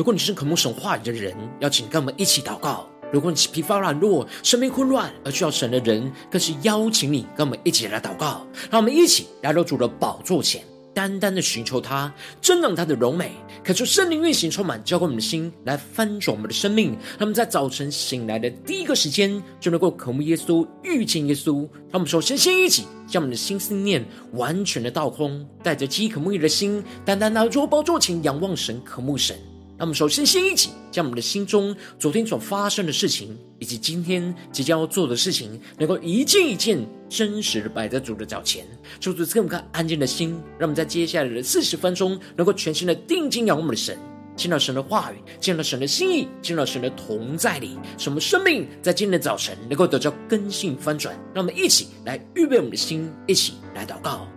如果你是渴慕神话语的人，邀请跟我们一起祷告；如果你是疲乏软弱、生命混乱而需要神的人，更是邀请你跟我们一起来祷告。让我们一起来到主的宝座前。单单的寻求他，增长他的荣美，可求圣灵运行充满，浇灌我们的心，来翻转我们的生命。让我们在早晨醒来的第一个时间，就能够渴慕耶稣，遇见耶稣。让我们首先先一起，将我们的心思念完全的倒空，带着饥渴慕义的心，单单拿着宝座前仰望神，渴慕神。那么，首先先一起将我们的心中昨天所发生的事情，以及今天即将要做的事情，能够一件一件真实的摆在主的脚前，求主赐我们安静的心，让我们在接下来的四十分钟，能够全心的定睛仰望我们的神，见到神的话语，见到神的心意，见到神的同在里，使我们生命在今天的早晨能够得到更新翻转。让我们一起来预备我们的心，一起来祷告。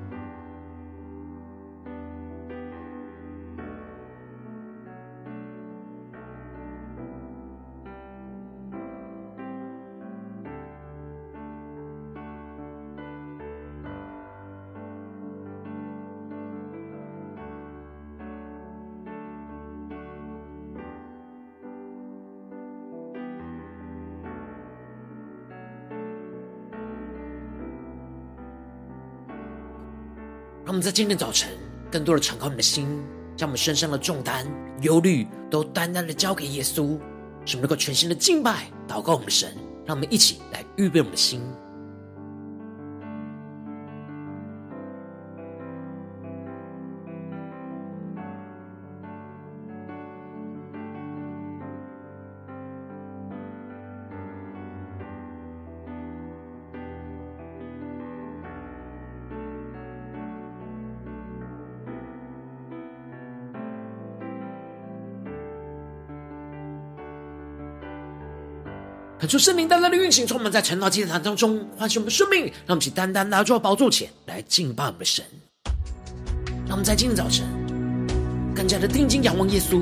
让我们在今天早晨，更多的敞开我们的心，将我们身上的重担、忧虑，都单单的交给耶稣，使我们能够全新的敬拜、祷告我们的神。让我们一起来预备我们的心。恳求圣灵单单的运行，充满在晨祷祭坛当中，唤醒我们的生命。让我们起单单拿到宝座前来敬拜我们的神。让我们在今天早晨更加的定睛仰望耶稣，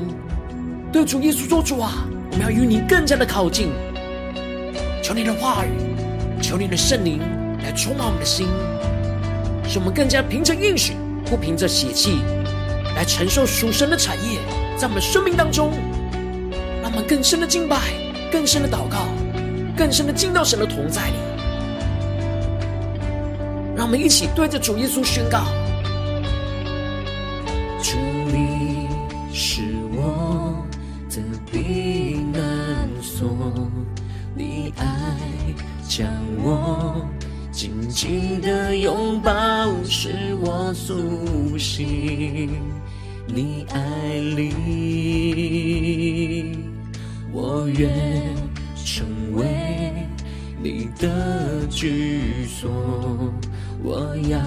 对主耶稣说：“主啊，我们要与你更加的靠近。求你的话语，求你的圣灵来充满我们的心，使我们更加凭着应许，不凭着血气，来承受属神的产业，在我们生命当中，让我们更深的敬拜，更深的祷告。”更深的进到神的同在里，让我们一起对着主耶稣宣告：主，你是我的避难所，你爱将我紧紧的拥抱，使我苏醒。你爱里，我愿。的居所，我要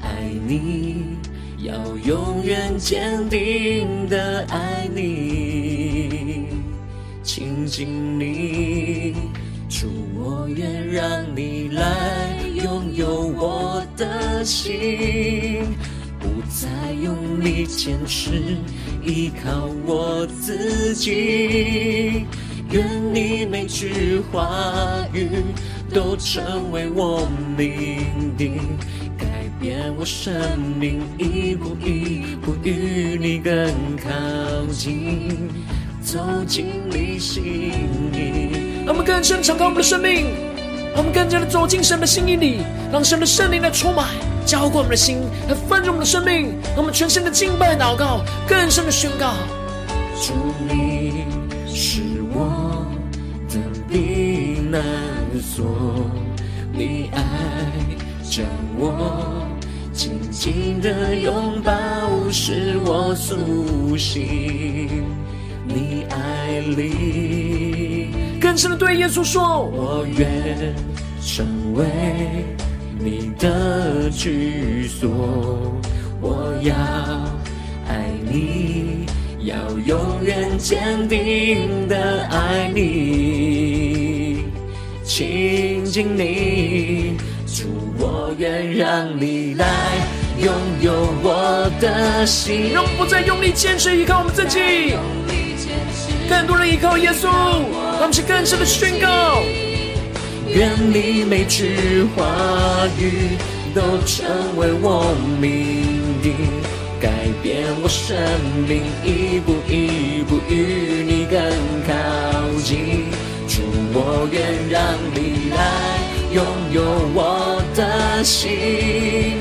爱你，要永远坚定的爱你，亲近你，主，我愿让你来拥有我的心，不再用力坚持依靠我自己。愿你每句话语都成为我命定，改变我生命，一步一步与你更靠近，走进你心里。让我们更深敞开我们的生命，让我们更加的走进神的心意里，让神的圣灵来充满，浇灌我们的心，来翻转我们的生命。让我们全身的敬拜祷告，更深的宣告：主，你是。我的避难所，你爱将我紧紧的拥抱，使我苏醒。你爱里，更深的对耶稣说：我愿成为你的居所，我要爱你。要永远坚定的爱你，亲近你，主，我愿让你来拥有我的心。让我们不再用力坚持依靠我们自己，更多人依靠耶稣，让我们去更深的宣告。愿你每句话语都成为我命定。改变我生命，一步一步与你更靠近。主，我愿让你来拥有我的心，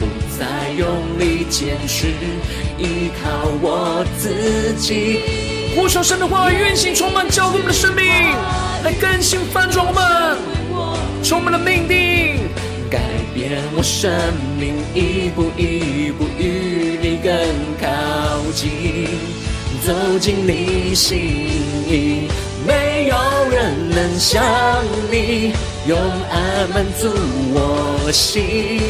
不再用力坚持，依靠我自己。呼求神的话语运行，充满交给我们的生命，来更新翻转我们，充满了命定，改变我生命，一步一步与更靠近，走进你心意。没有人能像你用爱满足我心，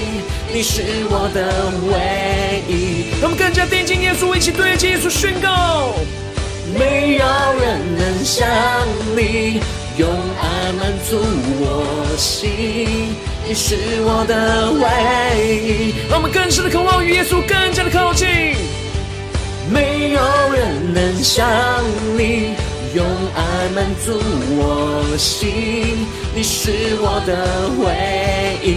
你是我的唯一。让我们更加贴近耶稣，一起对耶稣宣告：没有人能像你用爱满足我心，你是我的唯一。让我们更深的渴望与耶稣更加的靠近。没有人能像你。用爱满足我心，你是我的唯一。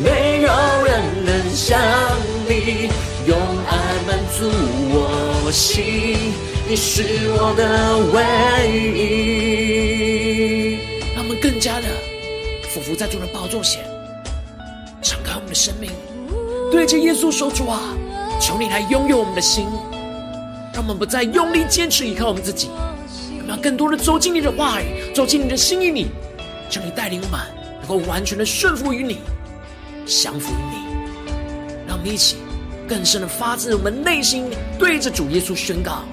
没有人能像你，用爱满足我心，你是我的唯一。家的俯伏在主的宝座前，敞开我们的生命，对着耶稣说：“主啊，求你来拥有我们的心。”让我们不再用力坚持依靠我们自己，我们要更多的走进你的话语，走进你的心意里，求你带领我们能够完全的顺服于你，降服于你。让我们一起更深的发自我们内心，对着主耶稣宣告：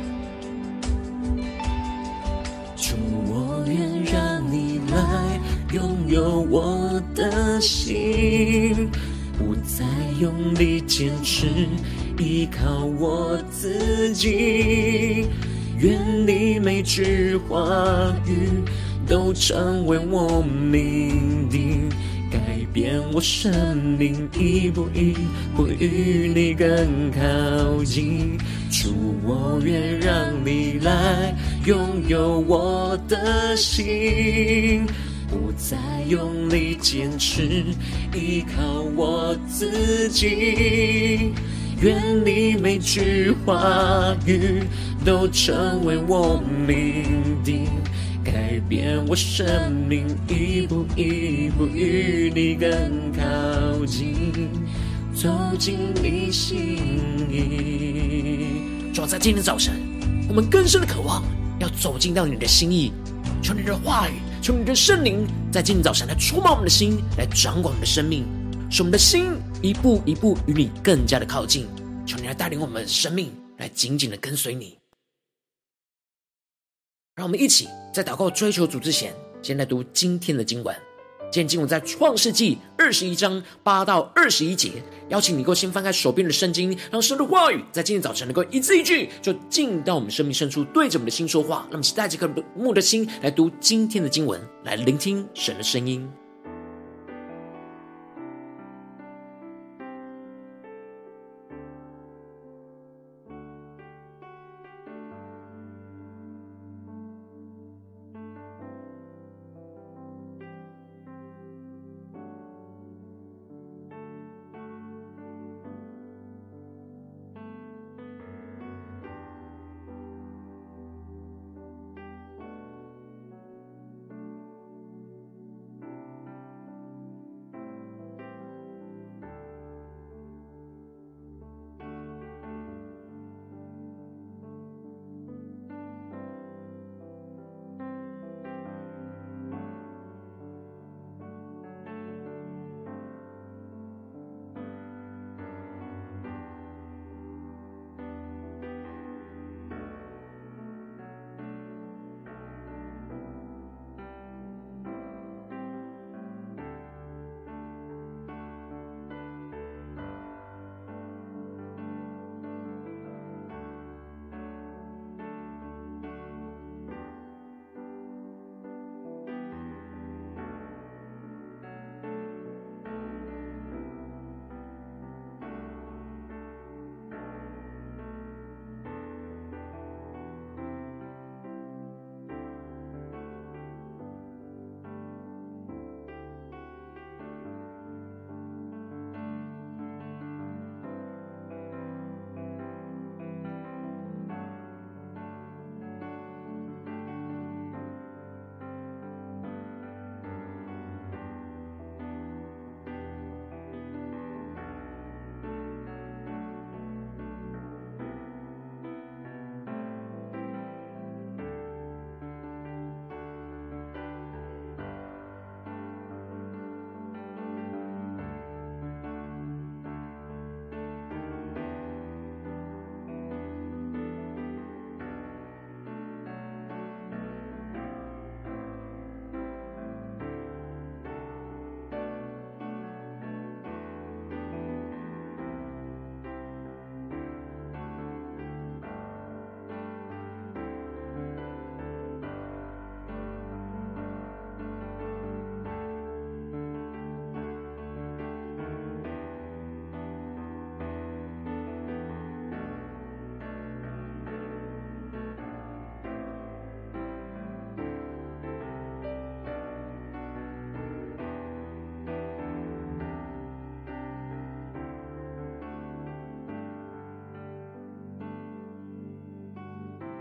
心，不再用力坚持。依靠我自己，愿你每句话语都成为我命定，改变我生命，一步一步与你更靠近。主，我愿让你来拥有我的心，不再用力坚持，依靠我自己。愿你每句话语都成为我命定，改变我生命，一步一步与你更靠近，走进你心意。主在今天早晨，我们更深的渴望要走进到你的心意，求你的话语，求你的圣灵，在今早晨来触摸我们的心，来掌管我们的生命。使我们的心一步一步与你更加的靠近，求你来带领我们的生命，来紧紧的跟随你。让我们一起在祷告追求主之前，先来读今天的经文。今天经文在创世纪二十一章八到二十一节。邀请你能够先翻开手边的圣经，让神的话语在今天早晨能够一字一句，就进到我们生命深处，对着我们的心说话。让我们带着渴慕的心来读今天的经文，来聆听神的声音。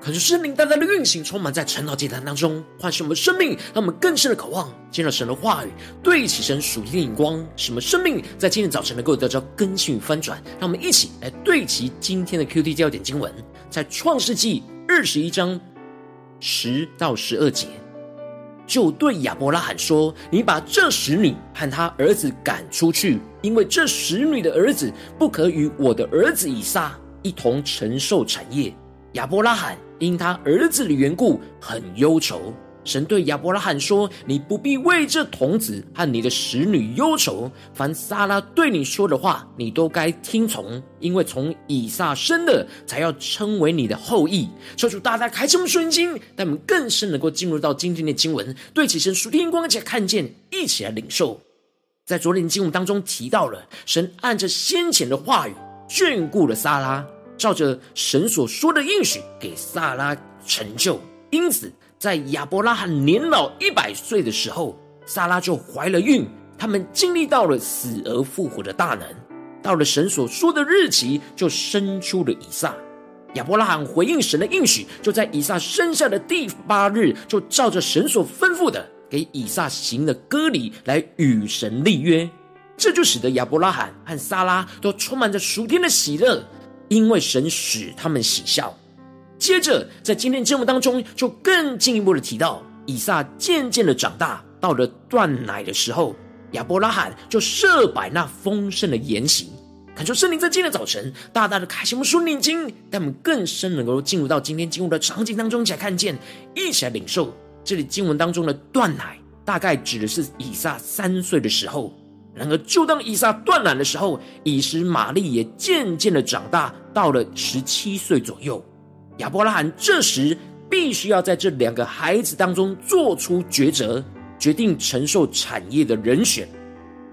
可是圣灵单单的运行，充满在晨祷祭坛当中，唤醒我们生命，让我们更深的渴望见到神的话语，对齐神属天的眼光，使我们生命在今天早晨能够得到更新与翻转。让我们一起来对齐今天的 QT 焦点经文，在创世纪二十一章十到十二节，就对亚伯拉罕说：“你把这使女和她儿子赶出去，因为这使女的儿子不可与我的儿子以撒一同承受产业。”亚伯拉罕因他儿子的缘故很忧愁。神对亚伯拉罕说：“你不必为这童子和你的使女忧愁。凡撒拉对你说的话，你都该听从，因为从以撒生的才要称为你的后裔。”求主大大开启我们属灵经，让我们更深能够进入到今天的经文，对起神属天光，且看见，一起来领受。在昨天的经文当中提到了，神按着先前的话语眷顾了撒拉。照着神所说的应许，给萨拉成就。因此，在亚伯拉罕年老一百岁的时候，萨拉就怀了孕。他们经历到了死而复活的大能。到了神所说的日期，就生出了以撒。亚伯拉罕回应神的应许，就在以撒生下的第八日，就照着神所吩咐的，给以撒行了割礼，来与神立约。这就使得亚伯拉罕和萨拉都充满着属天的喜乐。因为神使他们喜笑。接着，在今天节目当中，就更进一步的提到，以撒渐渐的长大，到了断奶的时候，亚伯拉罕就设摆那丰盛的筵席。恳求圣灵在今天早晨，大大的开启我们属灵经，带我们更深能够进入到今天经文的场景当中，一起来看见，一起来领受。这里经文当中的断奶，大概指的是以撒三岁的时候。然而，就当以撒断奶的时候，以实玛利也渐渐的长大，到了十七岁左右。亚伯拉罕这时必须要在这两个孩子当中做出抉择，决定承受产业的人选。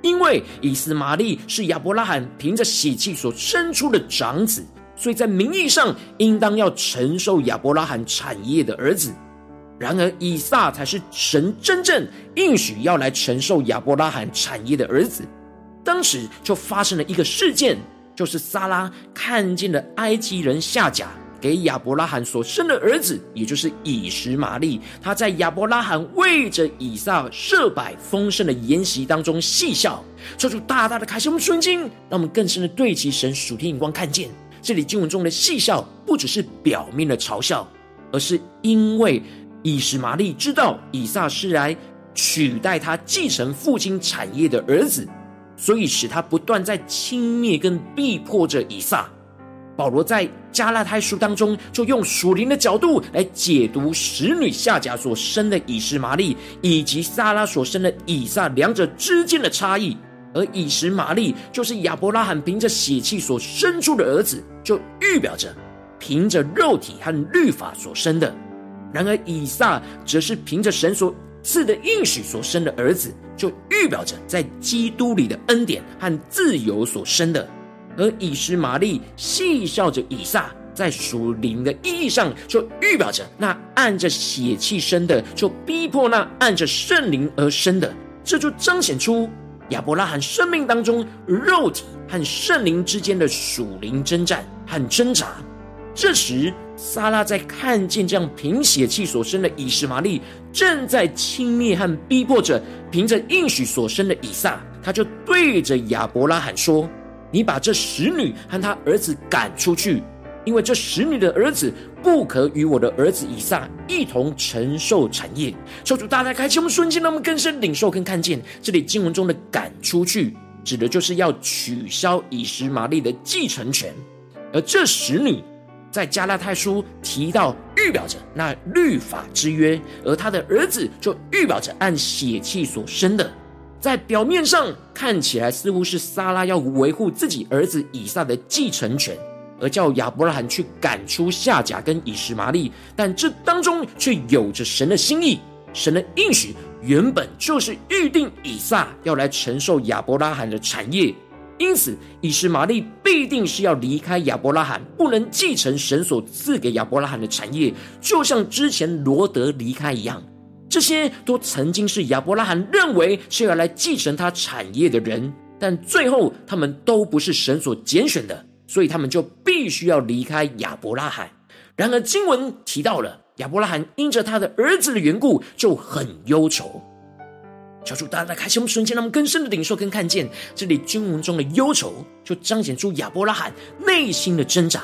因为以实玛利是亚伯拉罕凭着血气所生出的长子，所以在名义上应当要承受亚伯拉罕产业的儿子。然而，以撒才是神真正应许要来承受亚伯拉罕产业的儿子。当时就发生了一个事件，就是撒拉看见了埃及人夏甲给亚伯拉罕所生的儿子，也就是以实玛利。他在亚伯拉罕为着以撒设摆丰盛的筵席当中戏笑，做出大大的开心。我们瞬间，让我们更深的对齐神属天眼光，看见这里经文中的戏笑，不只是表面的嘲笑，而是因为。以实玛利知道以撒是来取代他继承父亲产业的儿子，所以使他不断在轻蔑跟逼迫着以撒。保罗在加拉太书当中就用属灵的角度来解读使女夏甲所生的以实玛利，以及撒拉所生的以撒两者之间的差异。而以实玛利就是亚伯拉罕凭着血气所生出的儿子，就预表着凭着肉体和律法所生的。然而，以撒则是凭着神所赐的应许所生的儿子，就预表着在基督里的恩典和自由所生的；而以实玛利戏笑着以撒，在属灵的意义上，就预表着那按着血气生的，就逼迫那按着圣灵而生的。这就彰显出亚伯拉罕生命当中肉体和圣灵之间的属灵征战和挣扎。这时，撒拉在看见这样凭血气所生的以实玛利正在轻蔑和逼迫着凭着应许所生的以撒，他就对着亚伯拉罕说：“你把这使女和他儿子赶出去，因为这使女的儿子不可与我的儿子以撒一同承受产业。”求主大大开启我们瞬间，让我们更深领受跟看见这里经文中的“赶出去”，指的就是要取消以实玛利的继承权，而这使女。在加拉太书提到，预表着那律法之约，而他的儿子就预表着按血气所生的。在表面上看起来似乎是撒拉要维护自己儿子以撒的继承权，而叫亚伯拉罕去赶出夏甲跟以实玛利，但这当中却有着神的心意。神的应许原本就是预定以撒要来承受亚伯拉罕的产业。因此，以实玛利必定是要离开亚伯拉罕，不能继承神所赐给亚伯拉罕的产业，就像之前罗得离开一样。这些都曾经是亚伯拉罕认为是要来继承他产业的人，但最后他们都不是神所拣选的，所以他们就必须要离开亚伯拉罕。然而经文提到了亚伯拉罕因着他的儿子的缘故就很忧愁。求主大大开启我们瞬间，让我们更深的领受跟看见这里经文中的忧愁，就彰显出亚伯拉罕内心的挣扎。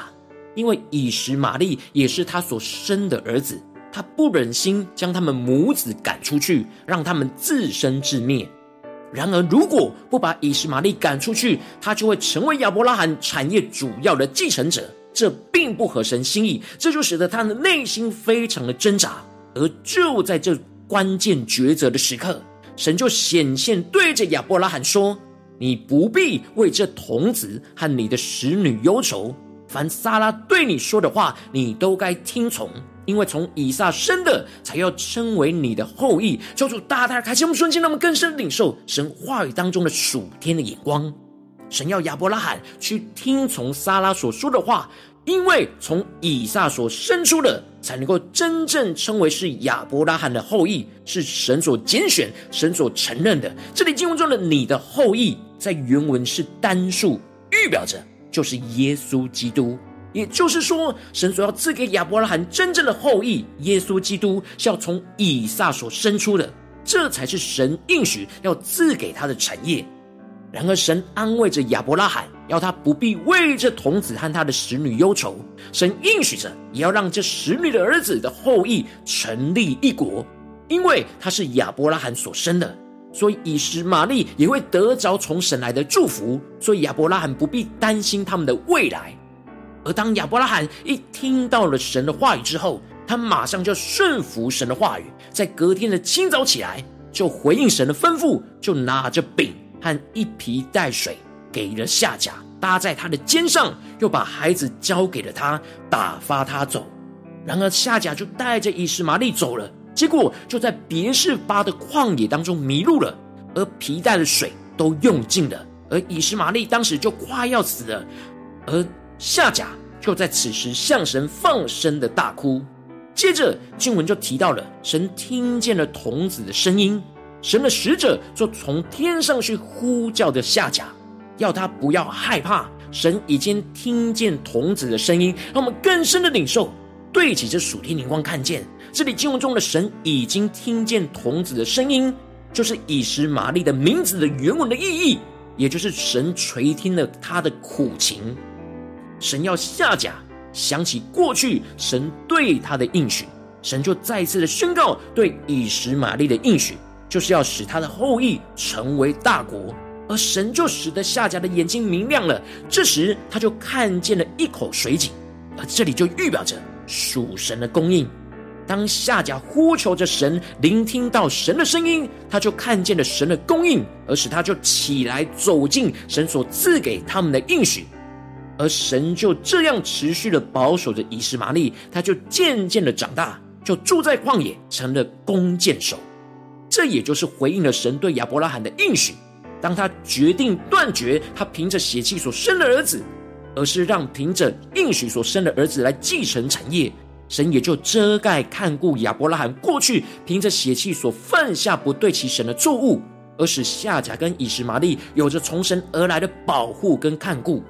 因为以实玛利也是他所生的儿子，他不忍心将他们母子赶出去，让他们自生自灭。然而，如果不把以实玛利赶出去，他就会成为亚伯拉罕产业主要的继承者，这并不合神心意。这就使得他的内心非常的挣扎。而就在这关键抉择的时刻，神就显现，对着亚伯拉罕说：“你不必为这童子和你的使女忧愁。”凡撒拉对你说的话，你都该听从，因为从以撒生的，才要称为你的后裔。求主大大开启我们瞬间，让我们更深领受神话语当中的属天的眼光。神要亚伯拉罕去听从撒拉所说的话，因为从以撒所生出的，才能够真正称为是亚伯拉罕的后裔，是神所拣选、神所承认的。这里经文中的“你的后裔”在原文是单数，预表着。就是耶稣基督，也就是说，神所要赐给亚伯拉罕真正的后裔耶稣基督，是要从以撒所生出的，这才是神应许要赐给他的产业。然而，神安慰着亚伯拉罕，要他不必为这童子和他的使女忧愁。神应许着，也要让这使女的儿子的后裔成立一国，因为他是亚伯拉罕所生的。所以以实玛利也会得着从神来的祝福，所以亚伯拉罕不必担心他们的未来。而当亚伯拉罕一听到了神的话语之后，他马上就顺服神的话语，在隔天的清早起来，就回应神的吩咐，就拿着饼和一皮带水给了夏甲，搭在他的肩上，又把孩子交给了他，打发他走。然而夏甲就带着以实玛利走了。结果就在别是巴的旷野当中迷路了，而皮带的水都用尽了，而以实玛利当时就快要死了，而夏甲就在此时向神放声的大哭。接着经文就提到了神听见了童子的声音，神的使者就从天上去呼叫着夏甲，要他不要害怕。神已经听见童子的声音，让我们更深的领受。对起这属天灵光，看见这里经文中的神已经听见童子的声音，就是以实玛利的名字的原文的意义，也就是神垂听了他的苦情。神要下甲想起过去神对他的应许，神就再次的宣告对以实玛利的应许，就是要使他的后裔成为大国，而神就使得夏甲的眼睛明亮了，这时他就看见了一口水井，而这里就预表着。属神的供应，当夏甲呼求着神，聆听到神的声音，他就看见了神的供应，而使他就起来走进神所赐给他们的应许，而神就这样持续的保守着以实玛利，他就渐渐的长大，就住在旷野，成了弓箭手。这也就是回应了神对亚伯拉罕的应许，当他决定断绝他凭着血气所生的儿子。而是让凭着应许所生的儿子来继承产业，神也就遮盖看顾亚伯拉罕过去凭着血气所犯下不对其神的错误，而使夏甲跟以实玛利有着从神而来的保护跟看顾。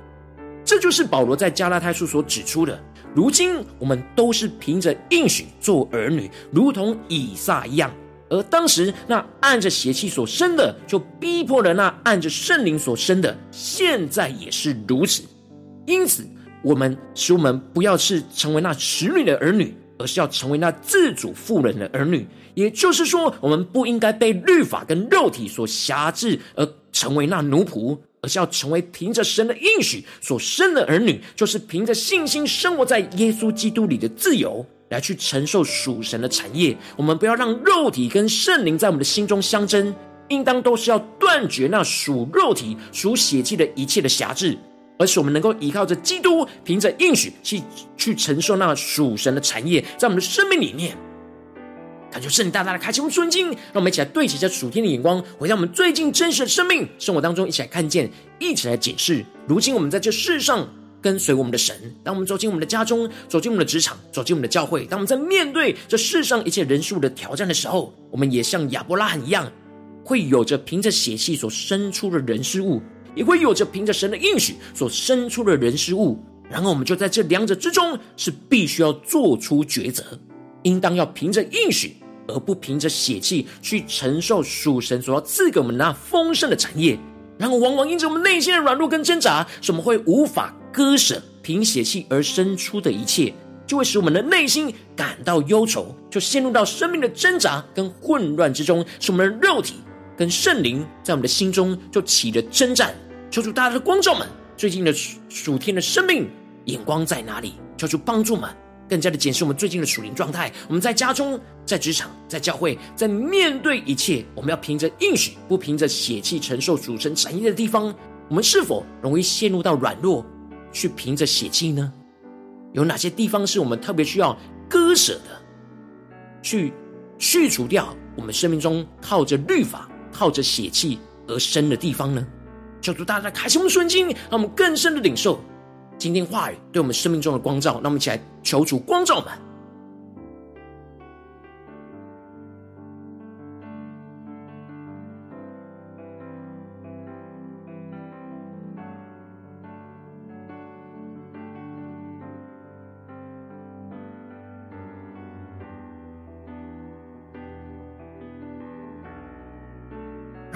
这就是保罗在加拉太书所指出的。如今我们都是凭着应许做儿女，如同以撒一样。而当时那按着血气所生的，就逼迫了那按着圣灵所生的，现在也是如此。因此，我们使我们不要是成为那使女的儿女，而是要成为那自主妇人的儿女。也就是说，我们不应该被律法跟肉体所辖制，而成为那奴仆，而是要成为凭着神的应许所生的儿女，就是凭着信心生活在耶稣基督里的自由，来去承受属神的产业。我们不要让肉体跟圣灵在我们的心中相争，应当都是要断绝那属肉体、属血气的一切的辖制。而是我们能够依靠着基督，凭着应许去去承受那属神的产业，在我们的生命里面，感觉圣灵大大的开启我们顺境，让我们一起来对齐这属天的眼光，回到我们最近真实的生命生活当中，一起来看见，一起来解释。如今我们在这世上跟随我们的神，当我们走进我们的家中，走进我们的职场，走进我们的教会，当我们在面对这世上一切人数的挑战的时候，我们也像亚伯拉罕一样，会有着凭着血气所生出的人事物。也会有着凭着神的应许所生出的人事物，然后，我们就在这两者之中，是必须要做出抉择，应当要凭着应许，而不凭着血气去承受属神所要赐给我们那丰盛的产业。然后，往往因着我们内心的软弱跟挣扎，使我们会无法割舍凭血气而生出的一切，就会使我们的内心感到忧愁，就陷入到生命的挣扎跟混乱之中，使我们的肉体跟圣灵在我们的心中就起了征战。求主大家的光照们，最近的属天的生命。眼光在哪里？求主帮助们更加的检视我们最近的属灵状态。我们在家中、在职场、在教会，在面对一切，我们要凭着应许，不凭着血气承受主神产业的地方，我们是否容易陷入到软弱，去凭着血气呢？有哪些地方是我们特别需要割舍的，去去除掉我们生命中靠着律法、靠着血气而生的地方呢？求主大家开启我们的心，让我们更深的领受。今天话语对我们生命中的光照，让我们一起来求主光照们。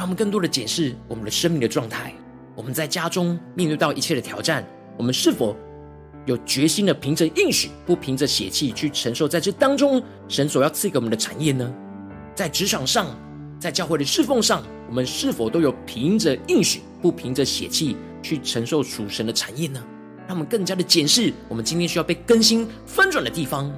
让我们更多的检视我们的生命的状态。我们在家中面对到一切的挑战。我们是否有决心的凭着应许，不凭着血气去承受在这当中神所要赐给我们的产业呢？在职场上，在教会的侍奉上，我们是否都有凭着应许，不凭着血气去承受属神的产业呢？让我们更加的检视我们今天需要被更新翻转的地方。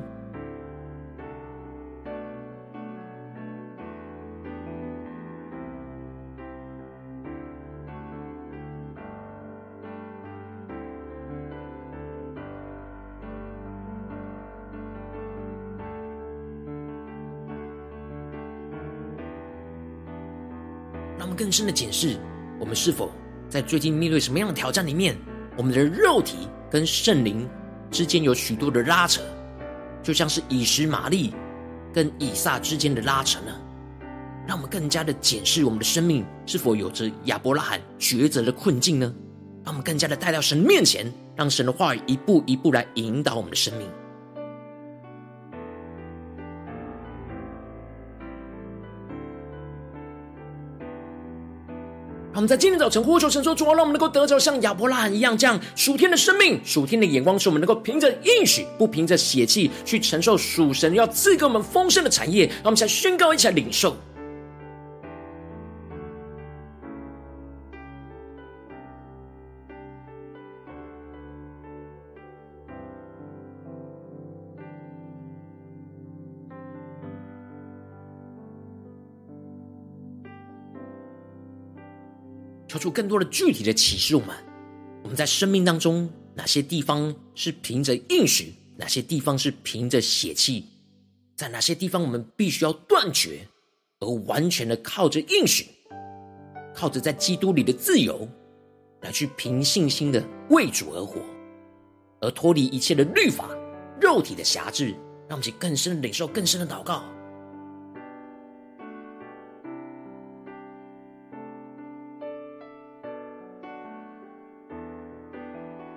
深的检视，我们是否在最近面对什么样的挑战里面，我们的肉体跟圣灵之间有许多的拉扯，就像是以实玛利跟以撒之间的拉扯呢？让我们更加的检视我们的生命是否有着亚伯拉罕抉择的困境呢？让我们更加的带到神面前，让神的话语一步一步来引导我们的生命。我们在今天早晨呼求神说：“主啊，让我们能够得着像亚伯拉罕一样这样属天的生命、属天的眼光，使我们能够凭着应许，不凭着血气去承受属神要赐给我们丰盛的产业。”让我们先宣告，一起来领受。出更多的具体的启示，我们我们在生命当中哪些地方是凭着应许，哪些地方是凭着血气，在哪些地方我们必须要断绝，而完全的靠着应许，靠着在基督里的自由，来去凭信心的为主而活，而脱离一切的律法、肉体的辖制，让我们去更深的领受、更深的祷告。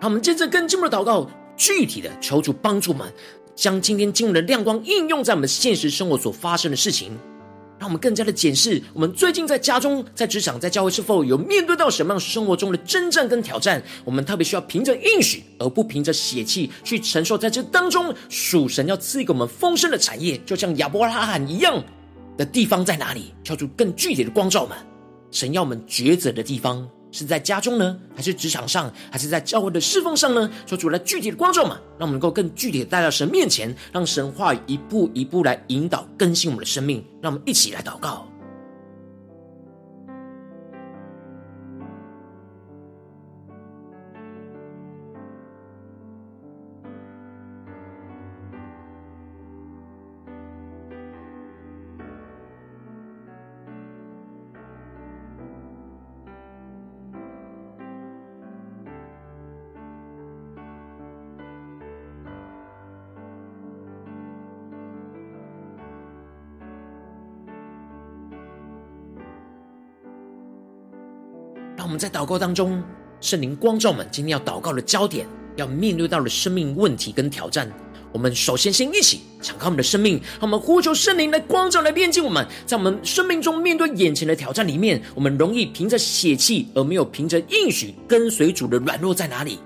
我们接着更进一步的祷告，具体的求主帮助们，将今天经文的亮光应用在我们现实生活所发生的事情，让我们更加的检视我们最近在家中、在职场、在教会是否有面对到什么样生活中的征战跟挑战。我们特别需要凭着应许，而不凭着血气去承受在这当中属神要赐给我们丰盛的产业，就像亚伯拉罕一样的地方在哪里？求主更具体的光照们，神要我们抉择的地方。是在家中呢，还是职场上，还是在教会的侍奉上呢？说出来具体的光照嘛，让我们能够更具体的带到神面前，让神话语一步一步来引导更新我们的生命。让我们一起来祷告。在祷告当中，圣灵光照们今天要祷告的焦点，要面对到的生命问题跟挑战。我们首先先一起敞开我们的生命，让我们呼求圣灵来光照、来炼净我们。在我们生命中面对眼前的挑战里面，我们容易凭着血气，而没有凭着应许跟随主的软弱在哪里？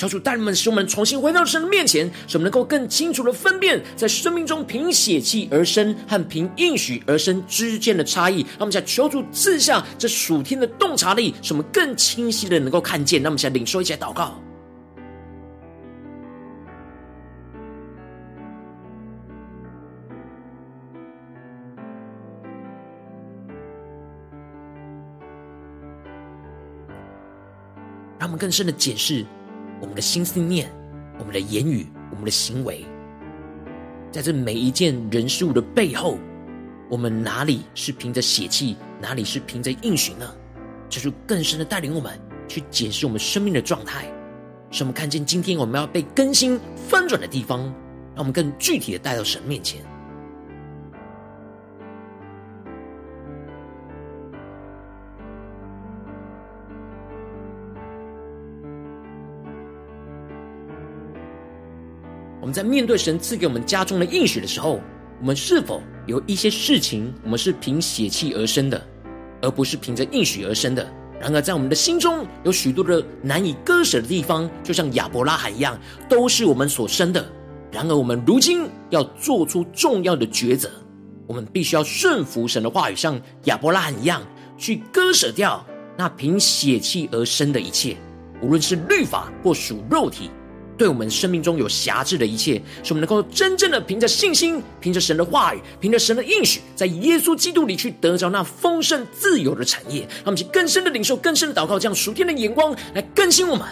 求主带领们，使我们重新回到神的面前，使我们能够更清楚的分辨，在生命中凭血气而生和凭应许而生之间的差异。让我们想求主赐下这属天的洞察力，使我们更清晰的能够看见。让我们想领受一起来祷告。让我们更深的解释我们的心思念、我们的言语、我们的行为，在这每一件人事物的背后，我们哪里是凭着血气，哪里是凭着应许呢？就是更深的带领我们去解释我们生命的状态，使我们看见今天我们要被更新翻转的地方，让我们更具体的带到神面前。在面对神赐给我们家中的应许的时候，我们是否有一些事情，我们是凭血气而生的，而不是凭着应许而生的？然而，在我们的心中有许多的难以割舍的地方，就像亚伯拉罕一样，都是我们所生的。然而，我们如今要做出重要的抉择，我们必须要顺服神的话语，像亚伯拉罕一样，去割舍掉那凭血气而生的一切，无论是律法或属肉体。对我们生命中有辖制的一切，使我们能够真正的凭着信心，凭着神的话语，凭着神的应许，在耶稣基督里去得着那丰盛自由的产业。让我们去更深的领受，更深的祷告，这样属天的眼光来更新我们。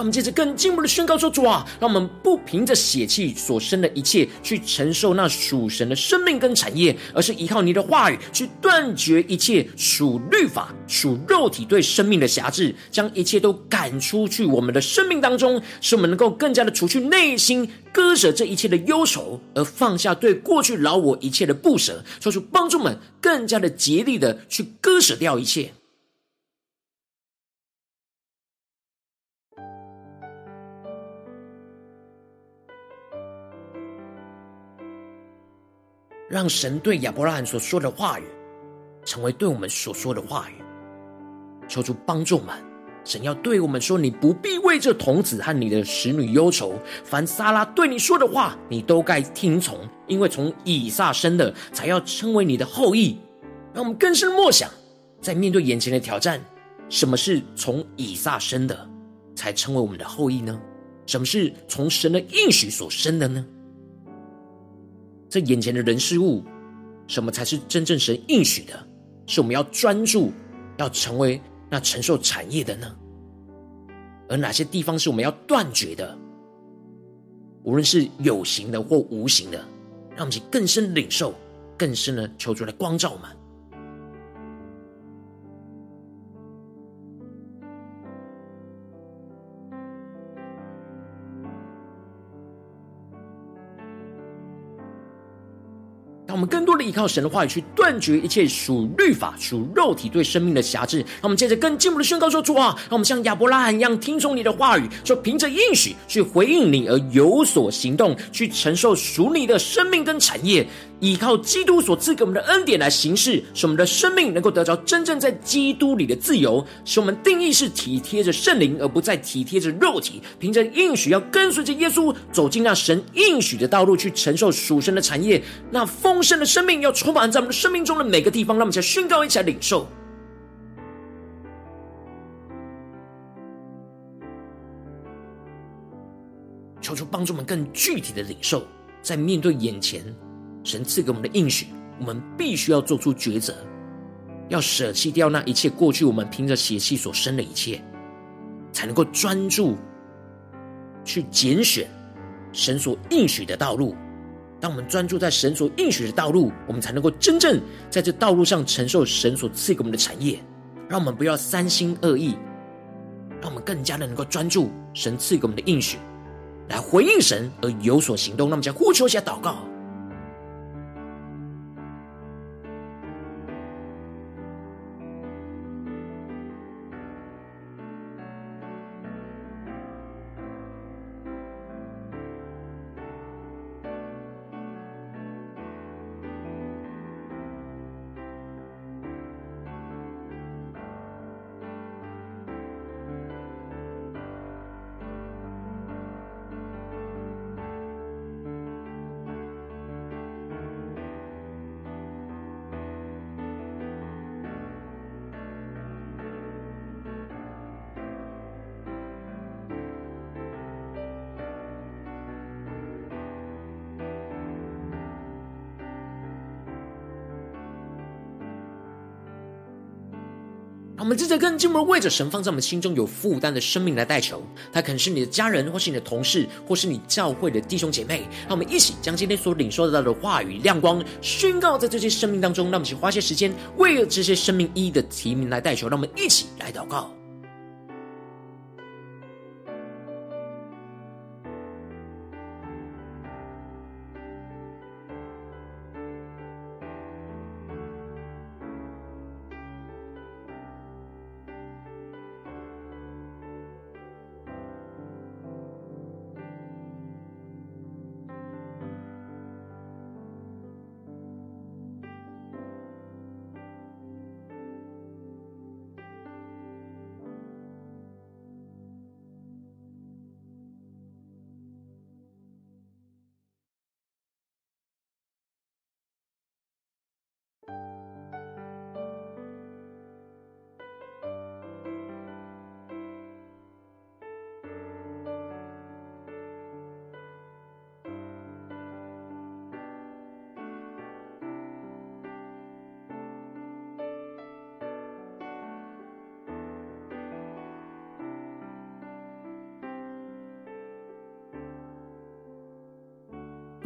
让我们接着更进一步的宣告说：“主啊，让我们不凭着血气所生的一切去承受那属神的生命跟产业，而是依靠你的话语去断绝一切属律法、属肉体对生命的辖制，将一切都赶出去我们的生命当中，使我们能够更加的除去内心割舍这一切的忧愁，而放下对过去老我一切的不舍，说出帮助们更加的竭力的去割舍掉一切。”让神对亚伯拉罕所说的话语，成为对我们所说的话语。求主帮助我们，神要对我们说：“你不必为这童子和你的使女忧愁。凡撒拉对你说的话，你都该听从，因为从以撒生的，才要称为你的后裔。”让我们更深默想，在面对眼前的挑战，什么是从以撒生的，才成为我们的后裔呢？什么是从神的应许所生的呢？这眼前的人事物，什么才是真正神应许的？是我们要专注，要成为那承受产业的呢？而哪些地方是我们要断绝的？无论是有形的或无形的，让我们更深领受，更深的求主来光照我们。我们更多的依靠神的话语，去断绝一切属律法、属肉体对生命的辖制。让我们接着更进一步的宣告说：“主啊，让我们像亚伯拉罕一样，听从你的话语，说凭着应许去回应你而有所行动，去承受属你的生命跟产业。”依靠基督所赐给我们的恩典来行事，使我们的生命能够得着真正在基督里的自由。使我们定义是体贴着圣灵，而不再体贴着肉体。凭着应许，要跟随着耶稣走进那神应许的道路，去承受属神的产业。那丰盛的生命要充满在我们生命中的每个地方。让我们一起来宣告，一起来领受。求主帮助我们更具体的领受，在面对眼前。神赐给我们的应许，我们必须要做出抉择，要舍弃掉那一切过去我们凭着血气所生的一切，才能够专注去拣选神所应许的道路。当我们专注在神所应许的道路，我们才能够真正在这道路上承受神所赐给我们的产业。让我们不要三心二意，让我们更加的能够专注神赐给我们的应许，来回应神而有所行动。那么，将呼求一下祷告。在更进一步为着神放在我们心中有负担的生命来代求。他可能是你的家人，或是你的同事，或是你教会的弟兄姐妹。让我们一起将今天所领受到的话语亮光宣告在这些生命当中。让我们一起花些时间为了这些生命意义的提名来代求。让我们一起来祷告。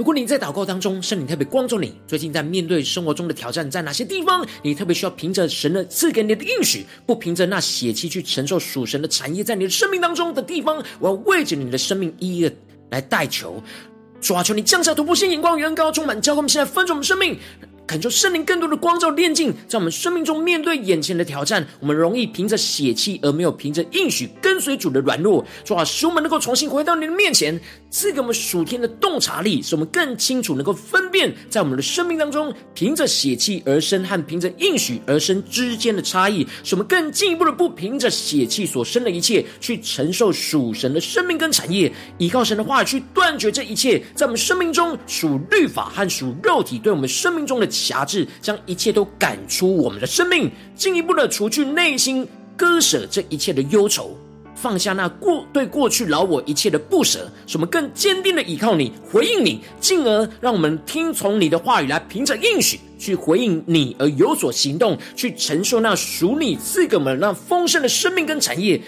如果你在祷告当中，圣灵特别光照你，最近在面对生活中的挑战，在哪些地方你特别需要凭着神的赐给你的应许，不凭着那血气去承受属神的产业，在你的生命当中的地方，我要为着你的生命一一的来代求，主啊，求你降下突破性眼光，远高充满，教灌现在分盛我们生命。恳求圣灵更多的光照炼净，在我们生命中面对眼前的挑战，我们容易凭着血气而没有凭着应许跟随主的软弱。主啊，使我们能够重新回到你的面前，赐给我们属天的洞察力，使我们更清楚能够分辨在我们的生命当中凭着血气而生和凭着应许而生之间的差异，使我们更进一步的不凭着血气所生的一切去承受属神的生命跟产业，依靠神的话语去断绝这一切在我们生命中属律法和属肉体对我们生命中的辖制，将一切都赶出我们的生命，进一步的除去内心割舍这一切的忧愁，放下那过对过去老我一切的不舍，使我们更坚定的依靠你，回应你，进而让我们听从你的话语，来凭着应许去回应你而有所行动，去承受那属你赐给我们那丰盛的生命跟产业，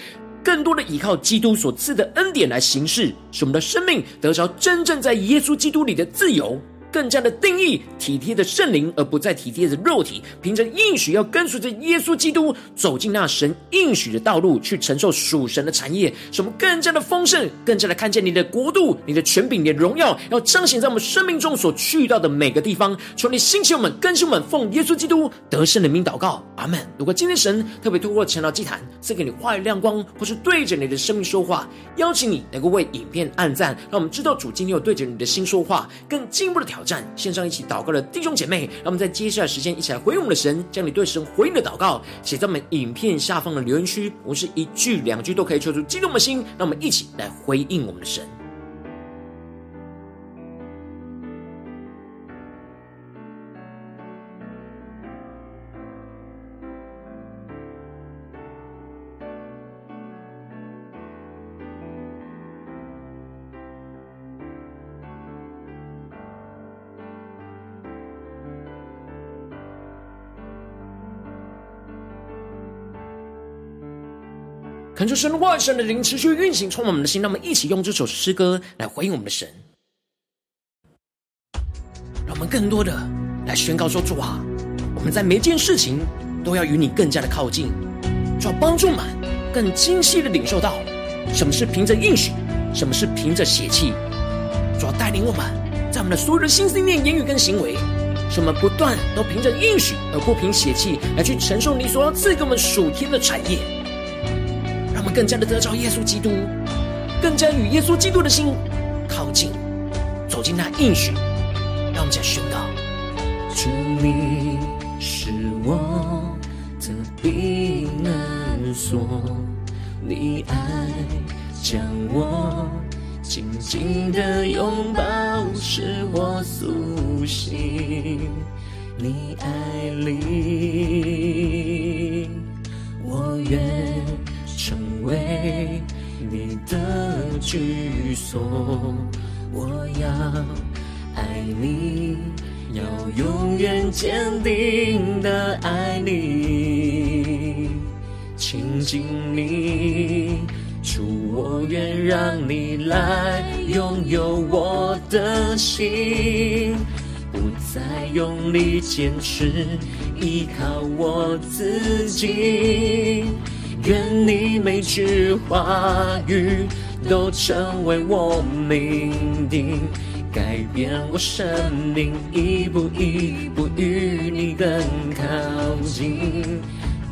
更多的依靠基督所赐的恩典来行事，使我们的生命得着真正在耶稣基督里的自由。更加的定义体贴的圣灵，而不再体贴的肉体。凭着应许，要跟随着耶稣基督走进那神应许的道路，去承受属神的产业，使我们更加的丰盛，更加的看见你的国度、你的权柄、你的荣耀，要彰显在我们生命中所去到的每个地方。求你兴起我们，更新我们，奉耶稣基督得胜的名祷告，阿门。如果今天神特别透过晨祷祭坛赐给你话语亮光，或是对着你的生命说话，邀请你能够为影片按赞，让我们知道主今天有对着你的心说话，更进一步的挑战。线上一起祷告的弟兄姐妹，让我们在接下来时间一起来回应我们的神，将你对神回应的祷告写在我们影片下方的留言区。我们是一句两句都可以抽出激动的心，让我们一起来回应我们的神。恳求神万神的灵持续运行，充满我们的心。让我们一起用这首诗歌来回应我们的神，让我们更多的来宣告说：主啊，我们在每件事情都要与你更加的靠近，主要帮助我们更精细的领受到什么是凭着应许，什么是凭着血气。主要带领我们在我们的所有的心思念、言语跟行为，使我们不断都凭着应许而不凭血气来去承受你所要赐给我们属天的产业。更加的得着耶稣基督，更加与耶稣基督的心靠近，走进那应许，让我们再宣告：主，你是我的避难所，你爱将我紧紧的拥抱，使我苏醒，你爱里我愿。为你的居所，我要爱你，要永远坚定的爱你，亲近你。主，我愿让你来拥有我的心，不再用力坚持依靠我自己。愿你每句话语都成为我命定，改变我生命，一步一步与你更靠近，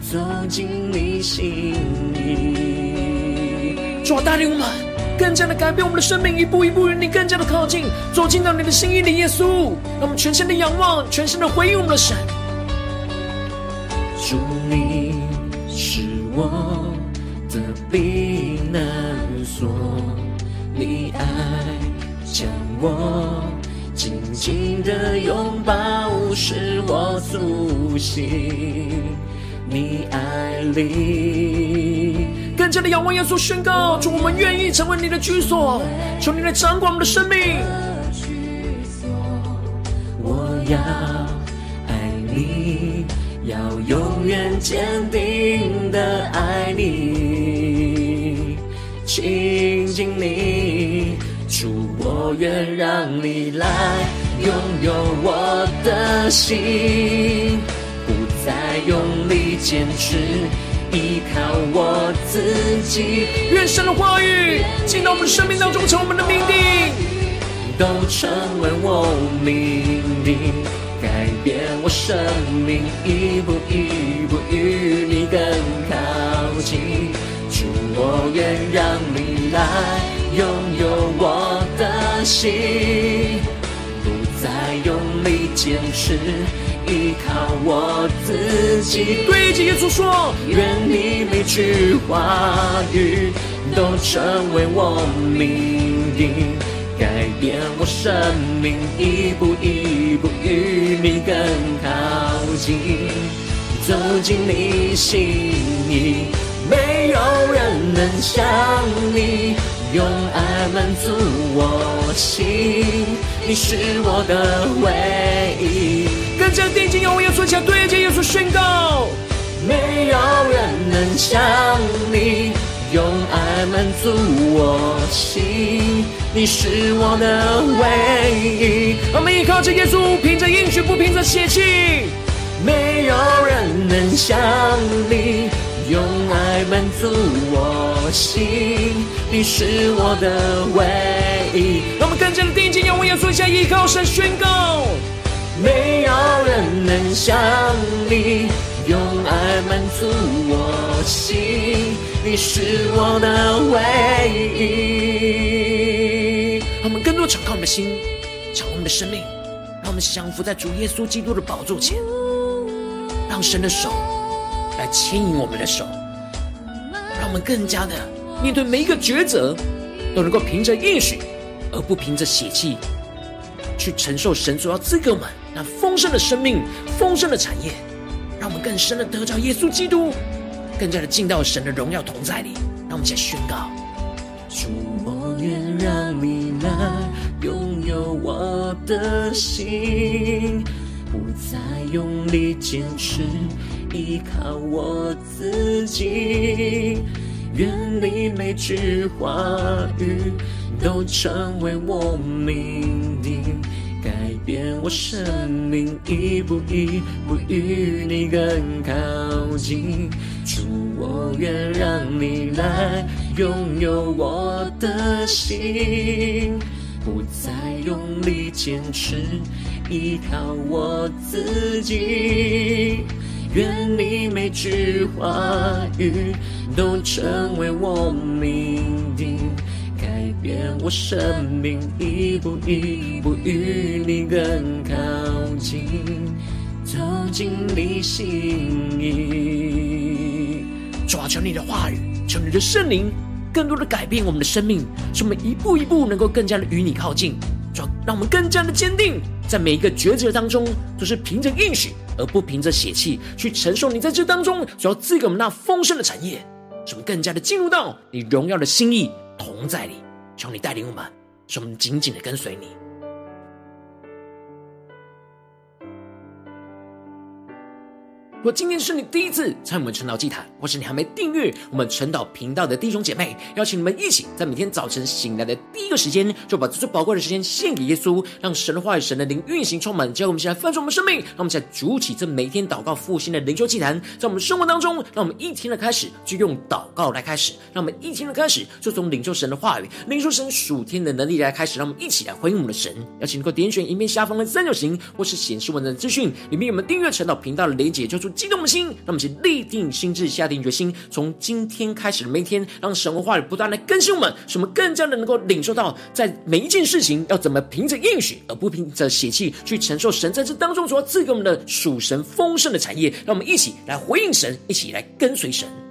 走进你心里。主啊，带领我们更加的改变我们的生命，一步一步与你更加的靠近，走进到你的心意里。耶稣，让我们全心的仰望，全心的回应我们的神。主，你是我的避难所，你爱将我紧紧的拥抱，使我苏醒。你爱里更加的仰望耶稣，宣告：主，我们愿意成为你的居所，求你来掌管我们的生命。我要。要永远坚定的爱你，亲近你，主，我愿让你来拥有我的心，不再用力坚持依靠我自己。愿神的话语进到我们生命当中，成为我们的命定，都成为我命定。变我生命，一步一步与你更靠近。主，我愿让你来拥有我的心，不再用力坚持依靠我自己。对着耶稣说，愿你每句话语都成为我命定。改变我生命，一步一步与你更靠近，走进你心里，没有人能像你用爱满足我心，你是我的唯一。更加定睛仰望耶稣，向对着耶稣宣告，没有人能像你。用爱满足我心，你是我的唯一。我们依靠着耶稣，凭着应许，不凭着血气。没有人能像你用爱满足我心，你是我的唯一。我们更加的定睛仰望耶稣，向依靠神宣告，没有人能像你。用爱满足我心，你是我的唯一。让我们更多敞开我们的心，敞开我们的生命，让我们降服在主耶稣基督的宝座前，让神的手来牵引我们的手，让我们更加的面对每一个抉择，都能够凭着应许，而不凭着血气，去承受神所要赐给我们那丰盛的生命、丰盛的产业。让我们更深的得着耶稣基督，更加的进到神的荣耀同在里。让我们一起来宣告：主，我愿让你来拥有我的心，不再用力坚持依靠我自己。愿你每句话语都成为我命定。改变我生命，一步一步与你更靠近。主，我愿让你来拥有我的心，不再用力坚持依靠我自己。愿你每句话语都成为我命定。愿我生命，一步一步与你更靠近，走进你心里。主啊，求你的话语，求你的圣灵，更多的改变我们的生命，使我们一步一步能够更加的与你靠近。主，让我们更加的坚定，在每一个抉择当中，都是凭着应许，而不凭着血气去承受你在这当中所要赐给我们那丰盛的产业，使我们更加的进入到你荣耀的心意同在里。求你带领我们，使我们紧紧的跟随你。如果今天是你第一次参与我们晨祷祭坛，或是你还没订阅我们晨祷频道的弟兄姐妹，邀请你们一起在每天早晨醒来的第一个时间，就把最宝贵的时间献给耶稣，让神的话语、神的灵运行充满，教会我们现在翻转我们生命，让我们现在筑起这每天祷告复兴的灵修祭坛，在我们生活当中，让我们一天的开始就用祷告来开始，让我们一天的开始就从领受神的话语、领受神属天的能力来开始，让我们一起来回应我们的神。邀请你能够点选影片下方的三角形，或是显示文字资讯里面有我们订阅晨祷频道的连结，就出。激动的心，让我们先立定心智，下定决心，从今天开始的每一天，让神的话语不断的更新我们，使我们更加的能够领受到，在每一件事情要怎么凭着应许，而不凭着血气去承受神在这当中所赐给我们的属神丰盛的产业。让我们一起来回应神，一起来跟随神。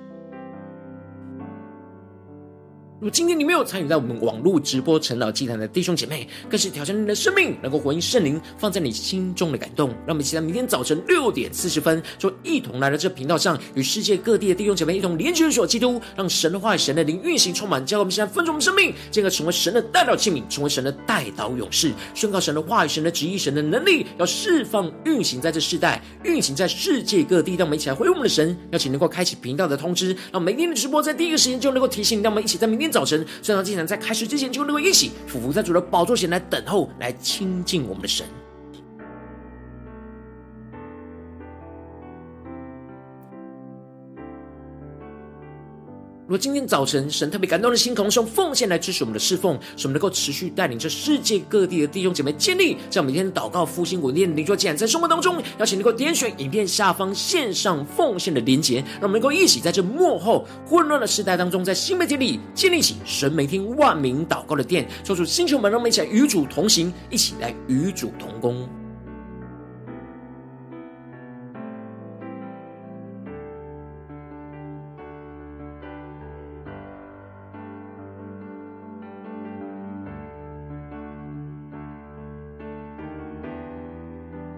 如果今天你没有参与到我们网络直播晨祷祭坛的弟兄姐妹，更是挑战你的生命，能够回应圣灵放在你心中的感动。让我们期待明天早晨六点四十分，就一同来到这频道上，与世界各地的弟兄姐妹一同连接所基督，让神的话语、神的灵运行充满，叫我们现在分盛我们生命，进而成为神的代祷器皿，成为神的代祷勇士，宣告神的话语、神的旨意、神的能力，要释放运行在这世代，运行在世界各地。让我们一起来回应我们的神，邀请能够开启频道的通知，让每天的直播在第一个时间。就能够提醒你。让我们一起在明天。早晨，圣堂祭坛在开始之前，就能够一起俯伏在主的宝座前来等候，来亲近我们的神。如果今天早晨神特别感动的心，可能是用奉献来支持我们的侍奉，使我们能够持续带领着世界各地的弟兄姐妹建立这样每天祷告复兴稳定的灵修祭坛，在生活当中，邀请能够点选影片下方线上奉献的连结，让我们能够一起在这幕后混乱的时代当中，在新媒体里建立起神每天万名祷告的殿，做出星球们，让我们一起来与主同行，一起来与主同工。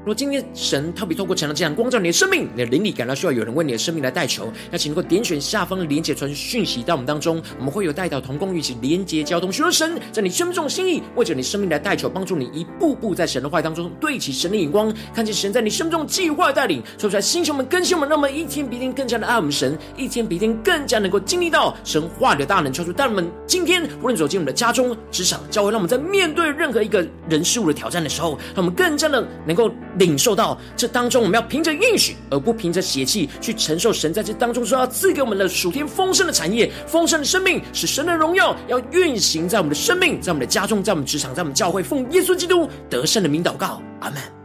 若今天神特别透过晨祷祭坛光照你的生命，你的灵里感到需要有人为你的生命来代求，那请能够点选下方的连结传讯息到我们当中，我们会有带到同工一起连结交通，寻求神在你生命中的心意，为着你生命来代求，帮助你一步步在神的话当中对齐神的眼光，看见神在你生命中计划带领，说出来星球们更新们，让我们一天比一天更加的爱我们神，一天比一天更加能够经历到神话的大能，求主带我们今天无论走进我们的家中、职场、教会，让我们在面对任何一个人事物的挑战的时候，让我们更加的能够。领受到这当中，我们要凭着应许，而不凭着血气去承受神在这当中说要赐给我们的属天丰盛的产业、丰盛的生命，使神的荣耀要运行在我们的生命，在我们的家中，在我们职场，在我们教会，奉耶稣基督得胜的名祷告，阿门。